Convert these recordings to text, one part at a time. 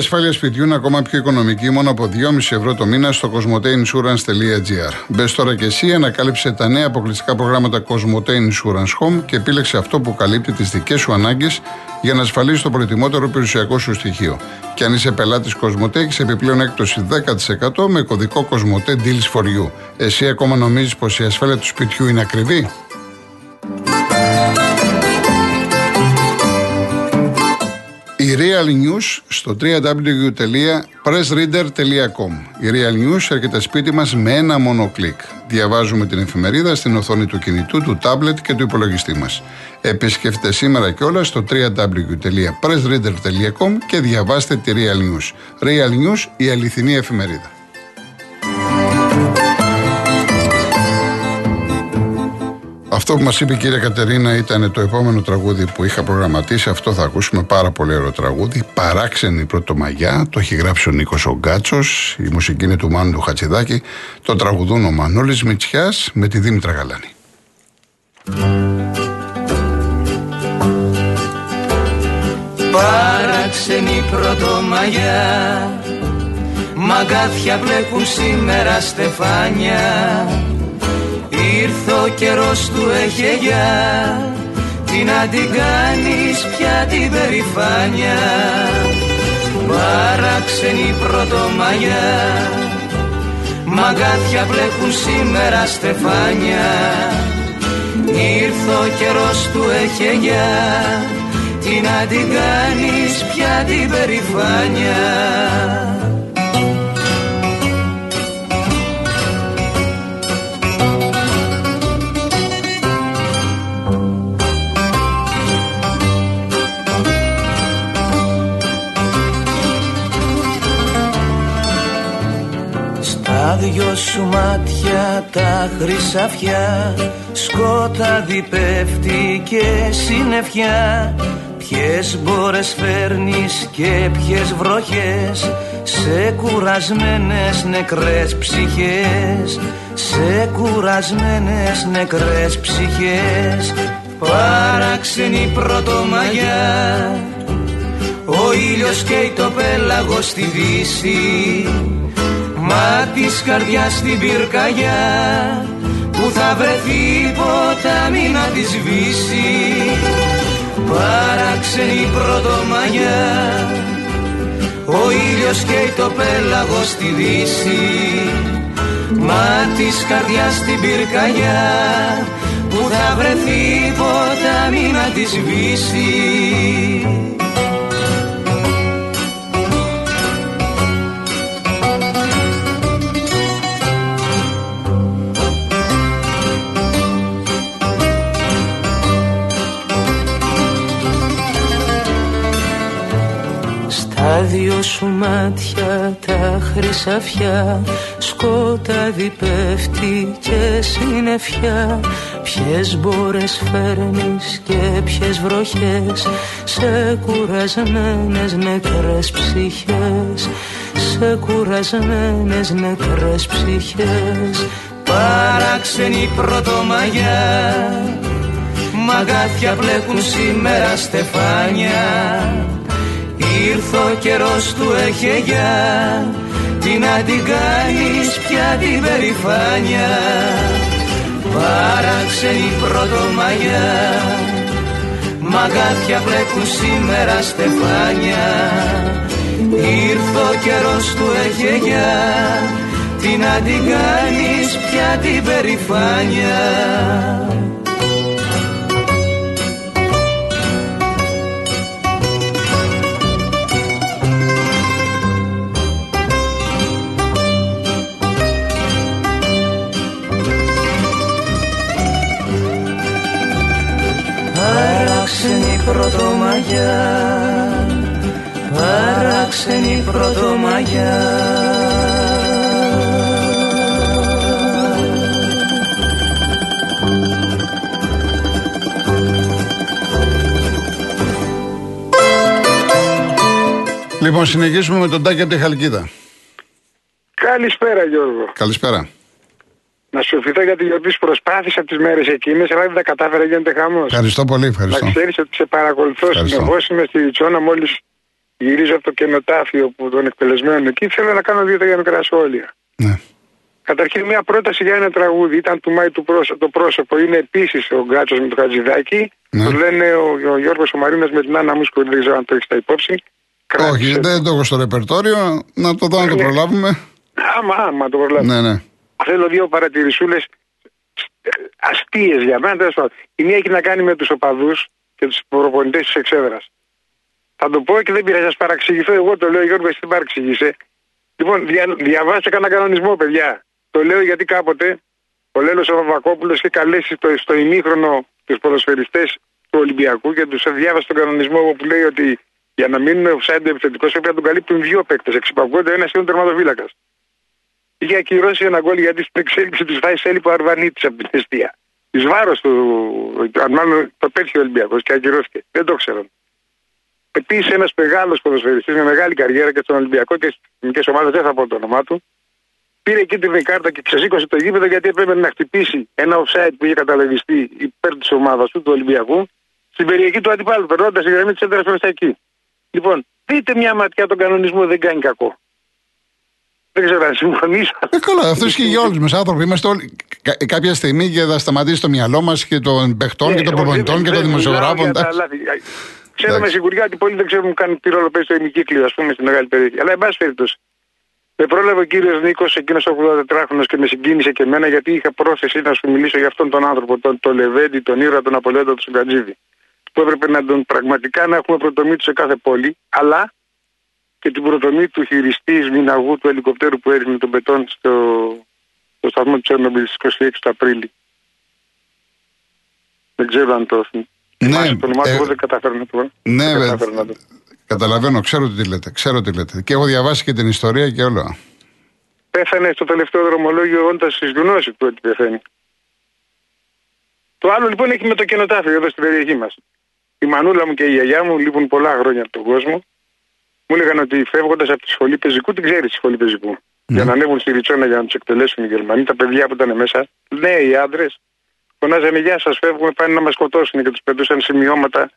ασφάλεια σπιτιού είναι ακόμα πιο οικονομική μόνο από 2,5 ευρώ το μήνα στο cosmoteinsurance.gr. Μπες τώρα και εσύ, ανακάλυψε τα νέα αποκλειστικά προγράμματα Cosmote Insurance Home και επίλεξε αυτό που καλύπτει τις δικές σου ανάγκες για να ασφαλίσεις το προτιμότερο περιουσιακό σου στοιχείο. Και αν είσαι πελάτης Cosmote, έχεις επιπλέον έκπτωση 10% με κωδικό Cosmote Deals for You. Εσύ ακόμα νομίζεις πως η ασφάλεια του σπιτιού είναι ακριβή; Η Real News στο www.pressreader.com Η Real News έρχεται σπίτι μας με ένα μόνο κλικ. Διαβάζουμε την εφημερίδα στην οθόνη του κινητού, του τάμπλετ και του υπολογιστή μας. Επισκεφτείτε σήμερα και όλα στο www.pressreader.com και διαβάστε τη Real News. Real News, η αληθινή εφημερίδα. Αυτό που μας είπε η κυρία Κατερίνα ήταν το επόμενο τραγούδι που είχα προγραμματίσει. Αυτό θα ακούσουμε πάρα πολύ ωραίο τραγούδι. Παράξενη Πρωτομαγιά. Το έχει γράψει ο Νίκος Ογκάτσο. Η μουσική είναι του Μάνου του Χατσιδάκη. Το τραγουδούν ο Μανώλης Μητσιάς με τη Δήμητρα Γαλάνη. Παράξενη Πρωτομαγιά Μαγκάθια μπλέκουν σήμερα στεφάνια Ήρθε ο καιρός του για Τι να την κάνεις πια την περηφάνια Παράξενη πρωτομαγιά Μαγκάθια μπλέκουν σήμερα στεφάνια. Ήρθε ο καιρός του για Τι να την κάνεις πια την περηφάνια δυο σου μάτια τα χρυσαφιά. Σκόταδι πέφτει και συννεφιά. Ποιες μπόρες φέρνεις και ποιες βροχές. Σε κουρασμένες νεκρές ψυχές. Σε κουρασμένες νεκρές ψυχές. Παράξενη πρωτομαγιά. Ο ήλιος καίει το πέλαγο στη δύση Μα της καρδιάς στην πυρκαγιά Που θα βρεθεί ποτάμι να της σβήσει. Παράξενη πρωτομαγιά Ο ήλιος καίει το πέλαγος στη δύση. Μα της καρδιάς στην πυρκαγιά Που θα βρεθεί ποτάμι να της σβήσει σου μάτια τα χρυσαφιά. Σκόταδι πέφτει και συννεφιά. Ποιες μπόρες φέρνεις και ποιες βροχές. Σε κουρασμένες νεκρές ψυχές. Σε κουρασμένες νεκρές ψυχές. Παράξενη πρωτομαγιά. Μαγάθια πλέκουν σήμερα στεφάνια Ήρθε ο καιρός του για Τι να την κάνεις πια την περηφάνια Παράξενη πρωτομαγιά Μαγάθια πλέκουν σήμερα στεφάνια. Ήρθε ο καιρός του για Τι να την κάνεις πια την περηφάνια παράξενη πρωτομαγιά Λοιπόν, συνεχίσουμε με τον Τάκη από τη Χαλκίδα. Καλησπέρα Γιώργο. Καλησπέρα. Να σου ευχηθώ για τη γιορτή προσπάθησα τις μέρες εκείνες, αλλά δεν τα κατάφερα, γίνεται χαμός. Ευχαριστώ πολύ, ευχαριστώ. Να ξέρεις ότι σε παρακολουθώ συνεχώς, είμαι στη Τσόνα μόλις γυρίζω από το κενοτάφιο που τον εκπαιδευμένο εκεί. Θέλω να κάνω δύο-τρία μικρά σχόλια. Ναι. Καταρχήν, μια πρόταση για ένα τραγούδι ήταν του Μάη του πρόσωπο, το πρόσωπο. Είναι επίσης ο Γκάτσος με το Χατζηδάκι. Ναι. Το λένε ο, ο Γιώργος ο Μαρίνας με την Άννα Μούσκο. Δεν ξέρω αν το έχεις στα υπόψη. Όχι, Κράτησε. δεν το έχω στο ρεπερτόριο. Να το δω να το Ναι. προλάβουμε. Άμα, άμα το προλάβει. Ναι, ναι. Θέλω δύο παρατηρησούλες αστείες για μένα. τέλος πάντων. Η μία έχει να κάνει με τους οπαδούς και τους προπονητές της εξέδρας. Θα το πω και δεν πειράζει, να σας παραξηγηθώ. Εγώ το λέω, Γιώργο, εσύ δεν παραξηγείσαι. Λοιπόν, δια, διαβάστε κανένα κανονισμό, παιδιά. Το λέω γιατί κάποτε ο Λέλος ο Παπακόπουλο είχε καλέσει στο, στο ημίχρονο τους ποδοσφαιριστές του Ολυμπιακού και τους διάβασε τον κανονισμό που λέει ότι για να μείνουν offside επιθετικός πρέπει να τον καλύπτουν δύο παίκτες. Εξυπακούονται ένας είναι τερματοφύλακας. Είχε ακυρώσει ένα γκολ γιατί στην εξέλιξη του Βάης έλειπε ο Αρβανίτης από την αιστεία. Εις βάρος του, αν μάλλον το πέτυχε ο Ολυμπιακός και ακυρώθηκε. Δεν το ξέρω. Επίσης, ένας μεγάλος ποδοσφαιριστής με μεγάλη καριέρα και στον Ολυμπιακό και στις εθνικές ομάδες, δεν θα πω το όνομά του, πήρε εκεί την κάρτα και ξεσήκωσε το γήπεδο γιατί έπρεπε να χτυπήσει ένα offside που είχε καταλαβιστεί υπέρ της ομάδας του, του Ολυμπιακού, στην περιοχή του αντιπάλου, περνώντας η γραμμή της έντρας προς τα εκεί. Λοιπόν, δείτε μια ματιά τον κανονισμό, δεν κάνει κακό. Δεν ξέρω αν συμφωνήσατε. Ε, καλά, αυτό ισχύει για όλους μας. Άνθρωποι είμαστε όλοι. Κα- κάποια στιγμή και θα σταματήσει το μυαλό μας και των παιχτών και των Ναι, προπονητών δεν- και των δεν μιλάω δημοσιογράφων. Για τα εντάξει. λάθη. Ξέρω με Εντάξει. σιγουριά ότι πολλοί δεν ξέρουν καν τι ρόλο παίζει το ημικύκλιο, ας πούμε, στη μεγάλη περιοχή. Αλλά, εν πάση περιπτώσει, με πρόλαβε ο κύριος Νίκος, εκείνος ο 84χρονο και με συγκίνησε και εμένα, γιατί είχα πρόθεση να σου μιλήσω για αυτόν τον άνθρωπο, τον, τον Λεβέντη, τον ήρωα, τον Απολέντα, τον Σουγκατζίδη. Που έπρεπε να τον πραγματικά να έχουμε πρωτομή του σε κάθε πόλη, αλλά και την πρωτομή του χειριστή μηναγού του ελικοπτέρου που έριχνε τον πετόν στο, στο σταθμό του Τσέρνομπιλ στις 26 του Απρίλη. Δεν ξέρω αν το θυμάσαι το όνομά του, ε, εγώ δεν κατάφερα να το βρω. Ναι, Δεν βε- κατάφερα να το καταλαβαίνω, ξέρω τι λέτε. Ξέρω τι λέτε. Και έχω διαβάσει και την ιστορία και όλα. Πέθανε στο τελευταίο δρομολόγιο όντας στις γνώσεις του ότι πεθαίνει. Το άλλο λοιπόν έχει με το κενοτάφιο εδώ στην περιοχή μας. Η μανούλα μου και η γιαγιά μου λείπουν πολλά χρόνια από τον κόσμο. Μου έλεγαν ότι φεύγοντας από τη σχολή πεζικού, την ξέρεις τη σχολή πεζικού. Για να ανέβουν στη Ριτσόνα για να τους εκτελέσουν οι Γερμανοί, τα παιδιά που ήταν μέσα, νέοι άντρες, φωνάζανε Γεια σας, φεύγουμε, πάνε να μας σκοτώσουν και τους πετούσαν σημειώματα.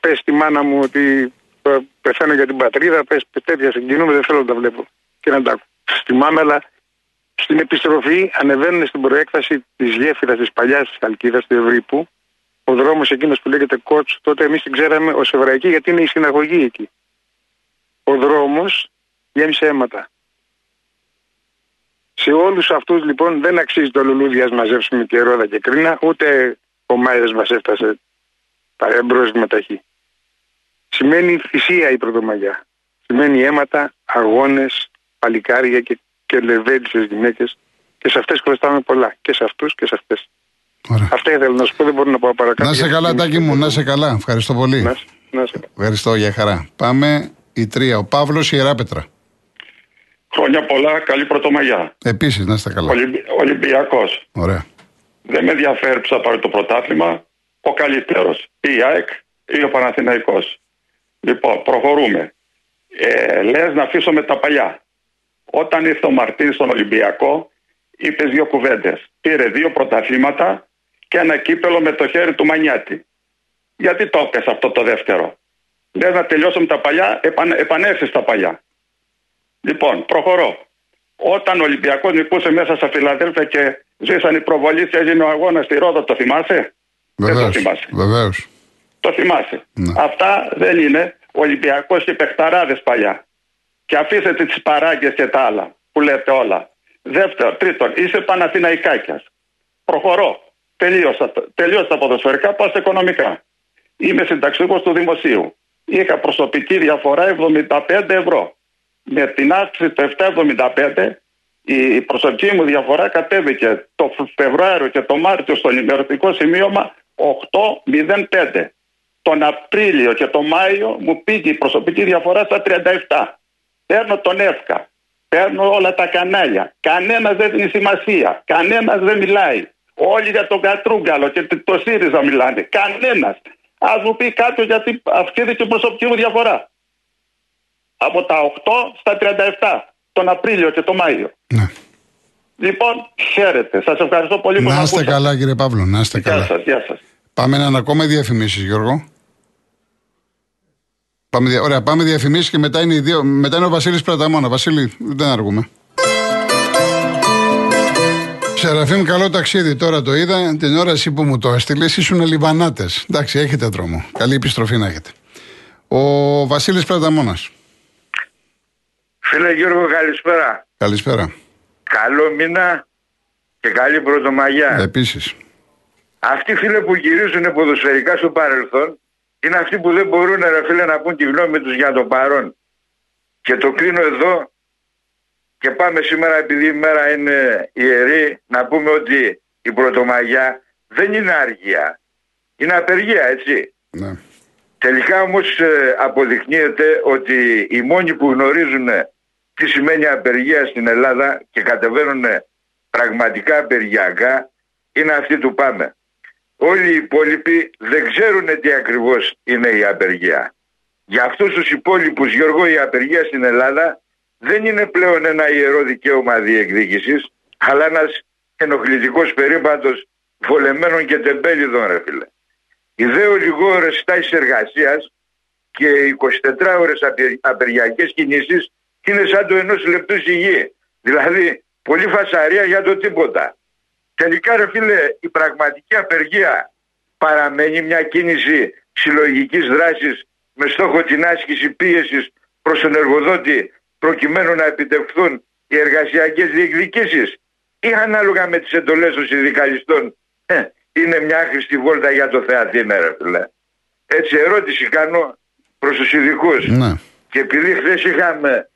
Πες στη μάνα μου ότι ε, πεθαίνω για την πατρίδα, πες τέτοια συγκινούμε, δεν θέλω να τα βλέπω και να τα ακούω. Θυμάμαι, αλλά στην επιστροφή ανεβαίνουν στην προέκταση της γέφυρας της παλιάς της Καλκίδα, του Ευρύπου, ο δρόμος εκείνος που λέγεται Κότς, τότε εμείς την ξέραμε ως Εβραϊκή γιατί είναι η συναγωγή εκεί. Ο δρόμος γέμισε αίματα. Σε όλους αυτούς λοιπόν δεν αξίζει το λουλούδι να μαζέψουμε και ρόδα και κρίνα, ούτε ο Μάιρες μας έφτασε παρεμπρό μεταχή. Σημαίνει θυσία η Πρωτομαγιά. Σημαίνει αίματα, αγώνες, παλικάρια και, και λεβέντισες γυναίκες. Και σε αυτές χρωστάμε πολλά. Και σε αυτούς και σε αυτές. Ωραία. Αυτά ήθελα να σου πω, δεν μπορώ να πάω παρακάτω. Να σε καλά, Τάκη μου, να σε καλά. Ευχαριστώ πολύ. Να, σε- να σε καλά. Ευχαριστώ για χαρά. Πάμε η τρία. Ο Παύλος Ιεράπετρα. Χρόνια πολλά, καλή πρωτομαγιά. Επίσης, να είστε καλά. Ολυμπι... Ολυμπιακός. Ωραία. Δεν με ενδιαφέρει που θα πάρει το πρωτάθλημα. Ο καλύτερος. Ή η ΑΕΚ ή ο Παναθηναϊκός. Λοιπόν, προχωρούμε. Ε, Λες να αφήσω με τα παλιά. Όταν ήρθε ο Μαρτίν στον Ολυμπιακό, είπες δύο κουβέντες. Πήρε δύο πρωταθλήματα και ένα κύπελο με το χέρι του Μανιάτη. Γιατί το έπεσε αυτό το δεύτερο; Λες να τελειώσω με τα παλιά, επαν, επανέλθεις στα παλιά. Λοιπόν, προχωρώ. Όταν ο Ολυμπιακός νικούσε μέσα στα Φιλαδέλφια και ζήσαν οι προβολείς και έγινε ο αγώνας στη Ρόδο, το θυμάσαι; Δεν Βεβαίως. το θυμάσαι. Βεβαίως. Το θυμάσαι. Ναι. Αυτά δεν είναι Ολυμπιακός και παιχταράδες παλιά. Και αφήσετε τις παράγκες και τα άλλα που λέτε όλα. Δεύτερον, τρίτον, είσαι Παναθηναϊκάκιας. Προχωρώ. Τελείωσα, τελείωσα τα ποδοσφαιρικά, πάω στα οικονομικά. Είμαι συνταξιούχος του δημοσίου. Είχα προσωπική διαφορά 75 ευρώ. Με την αύξηση του 7,75 η προσωπική μου διαφορά κατέβηκε το Φεβρουάριο και το Μάρτιο στο ενημερωτικό σημείωμα 8,05. Τον Απρίλιο και τον Μάιο μου πήγε η προσωπική διαφορά στα 37. Παίρνω τον ΕΦΚΑ. Παίρνω όλα τα κανάλια. Κανένας δεν δίνει σημασία. Κανένας δεν μιλάει. Όλοι για τον Κατρούγκαλο και το ΣΥΡΙΖΑ μιλάνε. Κανένας. Α μου πει κάποιος γιατί αυξήθηκε η προσωπική μου διαφορά. Από τα 8 στα 37 τον Απρίλιο και τον Μάιο. Ναι. Λοιπόν, χαίρετε. Σας ευχαριστώ πολύ που Να με είστε ακούσατε. καλά, κύριε Παύλο. Να είστε Γεια καλά. σας, γεια σας. Πάμε έναν ακόμα διαφημίσεις, Γιώργο. Πάμε, δια- ωραία, πάμε διαφημίσεις και μετά είναι, οι δύο, μετά είναι ο Βασίλης Πραταμόνα. Βασίλη, δεν αργούμε. Σεραφείμ, καλό ταξίδι. Τώρα το είδα. Την ώρα εσύ που μου το έστειλες, ήσουν Λιβανάτες. Εντάξει, έχετε δρόμο. Καλή επιστροφή να έχετε. Ο Βασίλης Πραταμόνας. Φίλε Γιώργο, καλησπέρα. Καλησπέρα. Καλό μήνα και καλή πρωτομαγιά. Επίσης. Αυτοί φίλε που γυρίζουν ποδοσφαιρικά στο παρελθόν είναι αυτοί που δεν μπορούν ρε φίλε να πούν τη γνώμη τους για το παρόν. Και το κλείνω εδώ και πάμε σήμερα επειδή η μέρα είναι ιερή να πούμε ότι η πρωτομαγιά δεν είναι αργία. Είναι απεργία έτσι. Ναι. Τελικά όμως ε, αποδεικνύεται ότι οι μόνοι που γνωρίζουν τι σημαίνει απεργία στην Ελλάδα και κατεβαίνουν πραγματικά απεργιακά είναι αυτοί του πάμε. Όλοι οι υπόλοιποι δεν ξέρουν τι ακριβώς είναι η απεργία. Για αυτούς τους υπόλοιπους Γιώργο η απεργία στην Ελλάδα δεν είναι πλέον ένα ιερό δικαίωμα διεκδίκησης αλλά ένας ενοχλητικός περίπατος βολεμένων και τεμπέλιδων ρε φίλε. Οι δε ολιγόρες τάσεις εργασίας και οι 24 ώρες απε- απεργιακές κινήσεις είναι σαν το ενός λεπτού σιγή. Δηλαδή πολύ φασαρία για το τίποτα. Τελικά ρε φίλε η πραγματική απεργία παραμένει μια κίνηση συλλογικής δράσης με στόχο την άσκηση πίεσης προς τον εργοδότη προκειμένου να επιτευχθούν οι εργασιακές διεκδικήσεις ή ανάλογα με τις εντολές των συνδικαλιστών ε, είναι μια άχρηστη βόλτα για το Θεαθήνα ρε φίλε. Έτσι ερώτηση κάνω προς τους ειδικούς. ναι. Και επειδή χθες είχαμε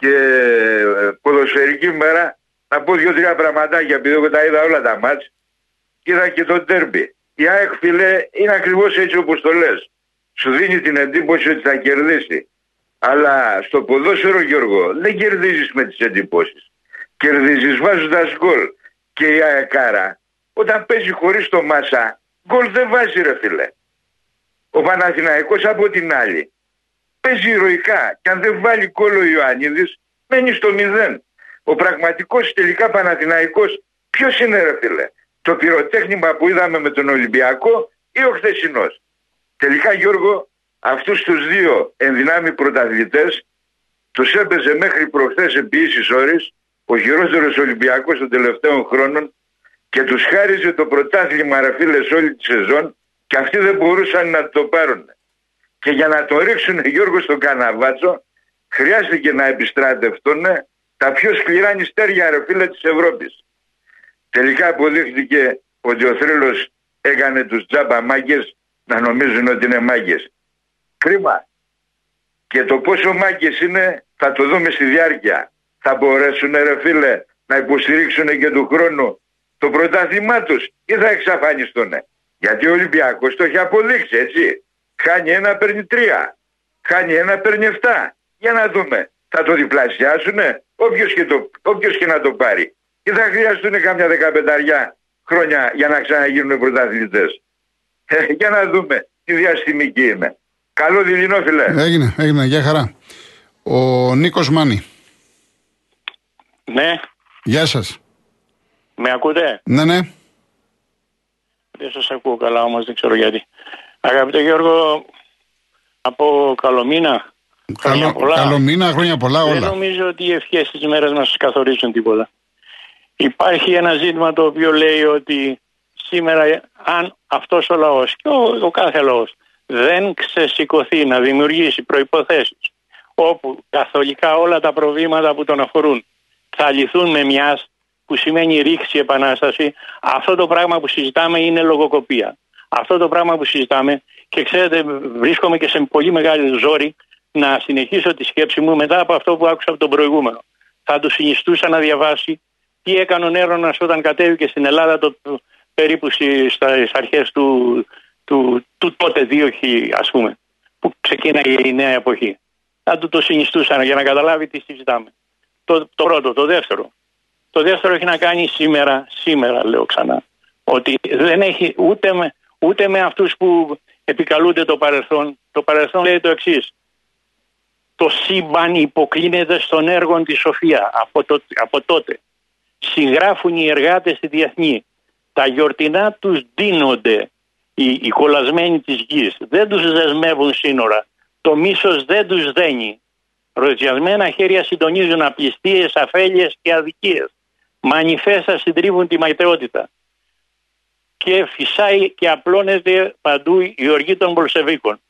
και ε, ποδοσφαιρική μέρα, να πω δύο-τρία πραγματάκια, επειδή εγώ τα είδα όλα τα μάτς, είδα και το τέρμπι. Η ΑΕΚ φίλε είναι ακριβώς έτσι όπως το λες. Σου δίνει την εντύπωση ότι θα κερδίσει. Αλλά στο ποδόσφαιρο Γιώργο δεν κερδίζεις με τις εντυπώσεις. Κερδίζεις βάζοντας γκολ. Και η ΑΕΚάρα όταν παίζει χωρίς το Μάσα γκολ δεν βάζει ρε φίλε. Ο Παναθηναϊκός από την άλλη παίζει ηρωικά και αν δεν βάλει κόλλο ο Ιωαννίδης μένει στο μηδέν. Ο πραγματικός τελικά Παναθηναϊκός ποιος είναι ρε φίλε. Το πυροτέχνημα που είδαμε με τον Ολυμπιακό ή ο χθεσινός; Τελικά Γιώργο αυτούς τους δύο ενδυνάμει πρωταθλητές τους έπαιζε μέχρι προχθές επί ίσης ώρες ο χειρότερος Ολυμπιακός των τελευταίων χρόνων και τους χάριζε το πρωτάθλημα ρε φίλε σε όλη τη σεζόν και αυτοί δεν μπορούσαν να το πάρουν. Και για να το ρίξουν Γιώργος στον Καναβάτσο χρειάστηκε να επιστράτευτούν τα πιο σκληρά νηστέρια ρε φίλε της Ευρώπης. Τελικά αποδείχθηκε ότι ο θρύλος έκανε τους τζάμπα μάγκες να νομίζουν ότι είναι μάγκες. Κρίμα. Και το πόσο μάγκες είναι θα το δούμε στη διάρκεια. Θα μπορέσουν ρε φίλε να υποστηρίξουν και του χρόνου το πρωτάθλημά τους ή θα εξαφανιστούν. Γιατί ο Ολυμπιακός το έχει αποδείξει έτσι. Χάνει ένα παίρνει τρία. Χάνει ένα παίρνει εφτά. Για να δούμε. Θα το διπλασιάσουνε όποιος και, το, όποιος και να το πάρει. Ή θα χρειαστούν κάμια δεκαπενταριά χρόνια για να ξαναγίνουν πρωταθλητές. Ε, για να δούμε τι διαστημική είναι. Καλό δειλινό φιλέ. Έγινε, έγινε. Γεια χαρά. Ο Νίκος Μάνη. Ναι, Γεια σας. με ακούτε; Ναι, ναι. Δεν σας ακούω καλά όμως, δεν ξέρω γιατί. Αγαπητέ Γιώργο, από καλό μήνα. χρόνια Καλό, πολλά. καλό μήνα, χρόνια πολλά Δεν όλα. νομίζω ότι οι ευχές της μέρας μας καθορίζουν τίποτα. Υπάρχει ένα ζήτημα το οποίο λέει ότι σήμερα αν αυτός ο λαός και ο, ο κάθε λαός δεν ξεσηκωθεί να δημιουργήσει προϋποθέσεις όπου καθολικά όλα τα προβλήματα που τον αφορούν θα λυθούν με μιας που σημαίνει ρήξη επανάσταση αυτό το πράγμα που συζητάμε είναι λογοκοπία. Αυτό το πράγμα που συζητάμε και ξέρετε βρίσκομαι και σε πολύ μεγάλη ζόρη να συνεχίσω τη σκέψη μου μετά από αυτό που άκουσα από τον προηγούμενο. Θα του συνιστούσα να διαβάσει τι έκανε ο Νέρονας όταν κατέβηκε στην Ελλάδα το, το- περίπου στις, στις αρχές του, του, του τότε 2000 ας πούμε που ξεκίναγε η νέα εποχή. Θα του το συνιστούσαν για να καταλάβει τι συζητάμε. Το, το πρώτο. Το δεύτερο. Το δεύτερο έχει να κάνει σήμερα, σήμερα λέω ξανά, ότι δεν έχει ούτε με, ούτε με αυτούς που επικαλούνται το παρελθόν. Το παρελθόν λέει το εξής. Το σύμπαν υποκλίνεται στον έργο της Σοφία από, το, από τότε. Συγγράφουν οι εργάτες στη διεθνή. Τα γιορτινά τους δίνονται οι, οι κολλασμένοι της γης. Δεν τους δεσμεύουν σύνορα. Το μίσος δεν τους δένει. Ροζιασμένα χέρια συντονίζουν απληστίες, αφέλειες και αδικίες. Μανιφέστα συντρίβουν τη μαϊτεότητα. Και φυσάει και απλώνεται παντού η οργή των Πολσεβίκων.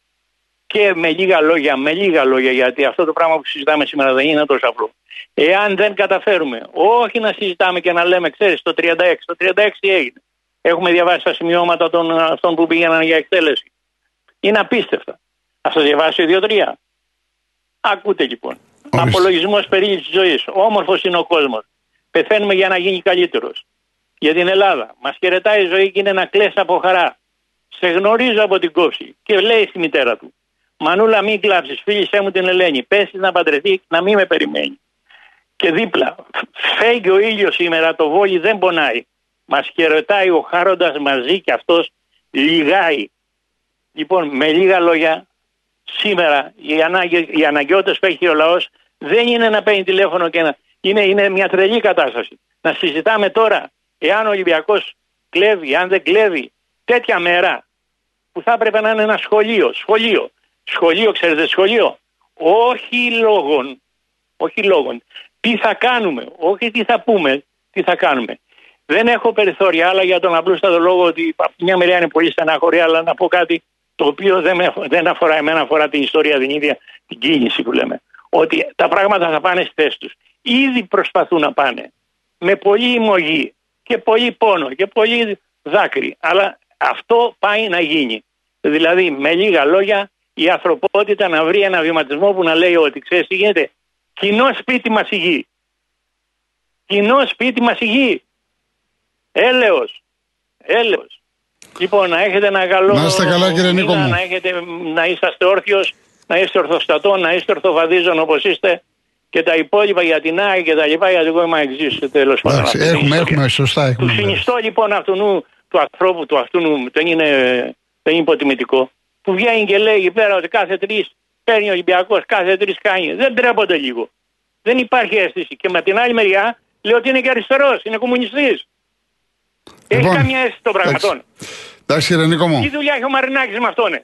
Και με λίγα λόγια, με λίγα λόγια, γιατί αυτό το πράγμα που συζητάμε σήμερα δεν είναι τόσο απλό. Εάν δεν καταφέρουμε, όχι να συζητάμε και να λέμε, ξέρεις, το 36, το 36 έγινε. Έχουμε διαβάσει τα σημειώματα των αυτών που πήγαιναν για εκτέλεση. Είναι απίστευτα. Α το διαβάσει δύο-τρία. Ακούτε λοιπόν. Απολογισμός περί της ζωής. Όμορφος είναι ο κόσμος. Πεθαίνουμε για να γίνει καλύτερος. Για την Ελλάδα. Μας χαιρετάει η ζωή και είναι να κλέσει από χαρά. Σε γνωρίζω από την κόψη. Και λέει στη μητέρα του. Μανούλα, μην κλάψεις. Φίλησέ μου την Ελένη. Πέσεις να παντρεθεί να μην με περιμένει. Και δίπλα. Φέγγει ο ήλιος σήμερα. Το βόλι δεν πονάει. Μας χαιρετάει ο Χάροντας μαζί και αυτός λιγάει. Λοιπόν, με λίγα λόγια, σήμερα οι, ανάγκες, οι αναγκαιότητες που έχει ο λαός δεν είναι να παίρνει τηλέφωνο και να. Είναι, είναι μια τρελή κατάσταση. Να συζητάμε τώρα εάν ο Ολυμπιακός κλέβει, αν δεν κλέβει, τέτοια μέρα που θα έπρεπε να είναι ένα σχολείο. Σχολείο. Σχολείο, ξέρετε, σχολείο. Όχι λόγων. Όχι λόγων. Τι θα κάνουμε. Όχι τι θα πούμε. Τι θα κάνουμε. Δεν έχω περιθώρια άλλα για τον απλούστατο λόγο ότι από μια μεριά είναι πολύ στεναχωρία, αλλά να πω κάτι το οποίο δεν, με, δεν αφορά εμένα, αφορά την ιστορία την ίδια, την κίνηση που λέμε. Ότι τα πράγματα θα πάνε στη θέση τους. Ήδη προσπαθούν να πάνε με πολύ ημωγή και πολύ πόνο και πολύ δάκρυ. Αλλά αυτό πάει να γίνει. Δηλαδή, με λίγα λόγια, η ανθρωπότητα να βρει ένα βηματισμό που να λέει ότι ξέρεις τι γίνεται. Κοινό σπίτι μας ηγεί. Κοινό σπίτι μας ηγεί. Έλεος. Έλεος. Λοιπόν, να έχετε ένα καλό. Να είστε καλά, κύριε Νίκο. Μου. Να, έχετε, να είσαστε όρθιος, να είστε ορθοστατό, να είστε ορθοβαδίζων όπως είστε και τα υπόλοιπα για την ΑΕΚ και τα λοιπά, γιατί εγώ είμαι εξή τέλος πάντων. Έχουμε, έχουμε, σωστά. Έχουμε. Του συνιστώ λοιπόν αυτού του ανθρώπου του αυτού δεν είναι, δεν είναι υποτιμητικό. Που βγαίνει και λέει εκεί πέρα ότι κάθε τρεις παίρνει ο Ολυμπιακός, κάθε τρεις κάνει. Δεν τρέπονται λίγο. Δεν υπάρχει αίσθηση. Και με την άλλη μεριά λέει ότι είναι και αριστερός, είναι κομμουνιστής. Έχει λοιπόν, καμία αίσθηση των πραγματών. Εντάξει, κύριε Νίκο μου. Τι δουλειά έχει ο Μαρινάκης με αυτόν, ναι.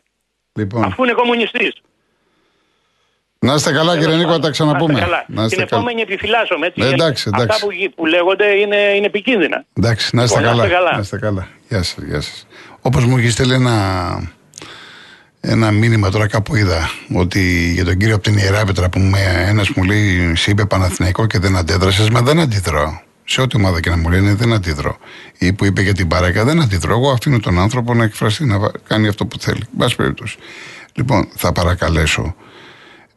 Λοιπόν. Αφού είναι κομμουνιστής. Να είστε καλά, κύριε Νίκο, θα τα ξαναπούμε. Καλά. Να είστε Την επόμενη επιφυλάσσομαι. Έτσι, εντάξει, εντάξει. Αυτά που, που λέγονται είναι, είναι επικίνδυνα. Εντάξει, να είστε καλά. Να είστε καλά. Γεια σας, γεια σας. Όπως μου έχεις στείλει ένα, ένα μήνυμα τώρα κάπου είδα ότι για τον κύριο από την Ιεράπετρα που ένας μου λέει σε είπε Παναθηναϊκό και δεν αντέδρασες, μα δεν αντιδράω σε ό,τι ομάδα και να μου λένε δεν αντιδρώ. Ή που είπε για την παράκα δεν αντιδρώ. Εγώ αφήνω τον άνθρωπο να εκφραστεί, να κάνει αυτό που θέλει. Μπας περίπτωση. Λοιπόν, θα παρακαλέσω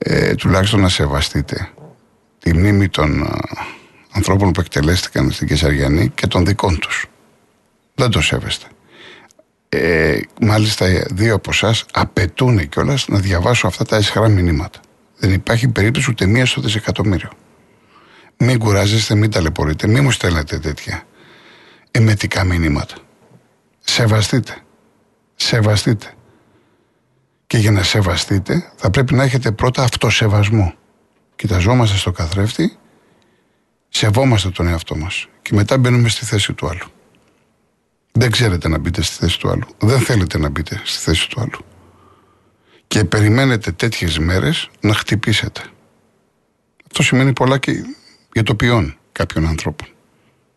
ε, τουλάχιστον να σεβαστείτε τη μνήμη των α, ανθρώπων που εκτελέστηκαν στην Κεσαριανή και των δικών τους. Δεν το σέβεστε. Ε, μάλιστα δύο από εσάς απαιτούν κιόλας να διαβάσω αυτά τα ισχυρά μηνύματα. Δεν υπάρχει περίπτωση ούτε μία στο δισεκατομμύριο. Μην κουράζεστε, μην ταλαιπωρείτε, μην μου στέλνετε τέτοια εμετικά μηνύματα. Σεβαστείτε. Σεβαστείτε. Και για να σεβαστείτε θα πρέπει να έχετε πρώτα αυτοσεβασμό. Κοιταζόμαστε στο καθρέφτη, σεβόμαστε τον εαυτό μας και μετά μπαίνουμε στη θέση του άλλου. Δεν ξέρετε να μπείτε στη θέση του άλλου. Δεν θέλετε να μπείτε στη θέση του άλλου. Και περιμένετε τέτοιες μέρες να χτυπήσετε. Αυτό σημαίνει πολλά και για το ποιόν κάποιων ανθρώπων.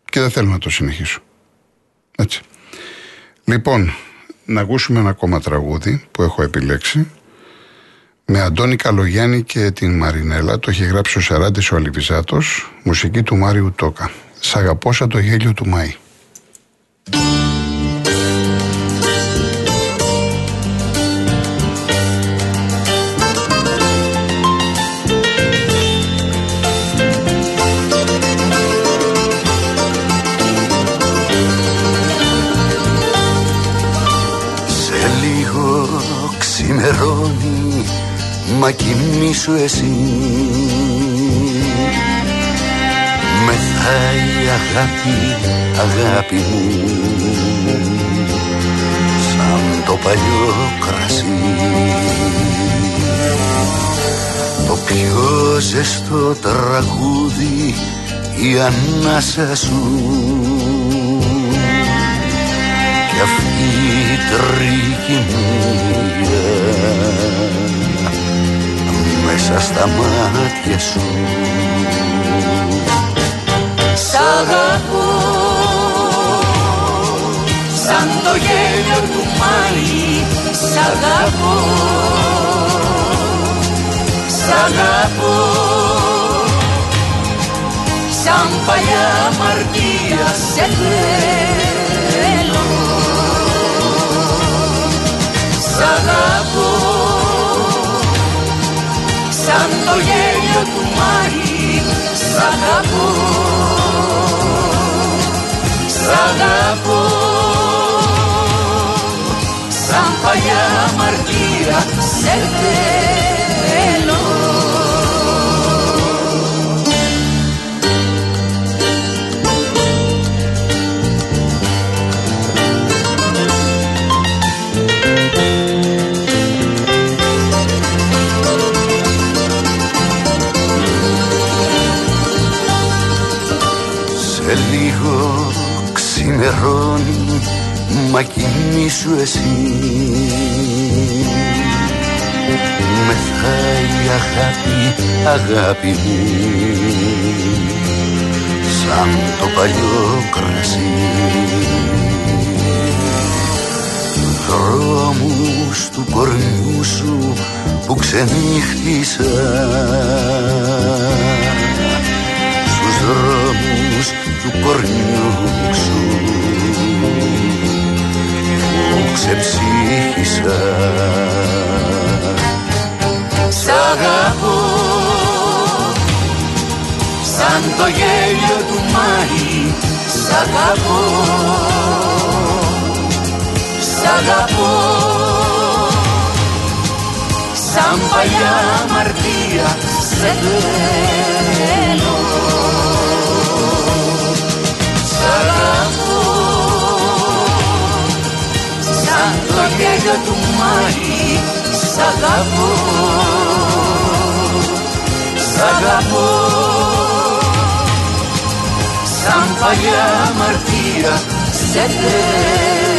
Και δεν θέλω να το συνεχίσω. Έτσι. Λοιπόν, να ακούσουμε ένα ακόμα τραγούδι που έχω επιλέξει με Αντώνη Καλογιάννη και την Μαρινέλα. Το έχει γράψει ο Σαράντης ο Αλιβιζάτος, μουσική του Μάριου Τόκα. Σ' αγαπώ σαν το γέλιο του Μάη. Μα κοιμήσου εσύ. Μεθάει αγάπη, αγάπη μου. Σαν το παλιό κρασί. Το πιο ζεστό τραγούδι η ανάσα σου. Κι αυτή η τριγυμία μέσα στα μάτια σου. Σ' αγαπώ σαν το γέλιο του Μάη. Σ' αγαπώ Σ' αγαπώ. Σαν παλιά μαρτία σε θέλω του Μάη. Σ' αγαπώ. Σ' αγαπώ. Σαν παλιά μαρτία σε θέλω ξημερώνει Μα κοιμήσου εσύ. Μεθάει η αγάπη, αγάπη μου. Σαν το παλιό κρασί. Δρόμους του κορμιού σου που ξενύχτησα. Στους δρόμους του κορμιού σου που ξεψύχησα. Σ' αγαπώ. Σαν το γέλιο του Μάη Σ' αγαπώ. Σ' αγαπώ. Σαν παλιά αμαρτία σε θέλω γέλιο του Μάη Σ' αγαπώ. Σ' αγαπώ. Σαν παλιά αμαρτία σε θέλω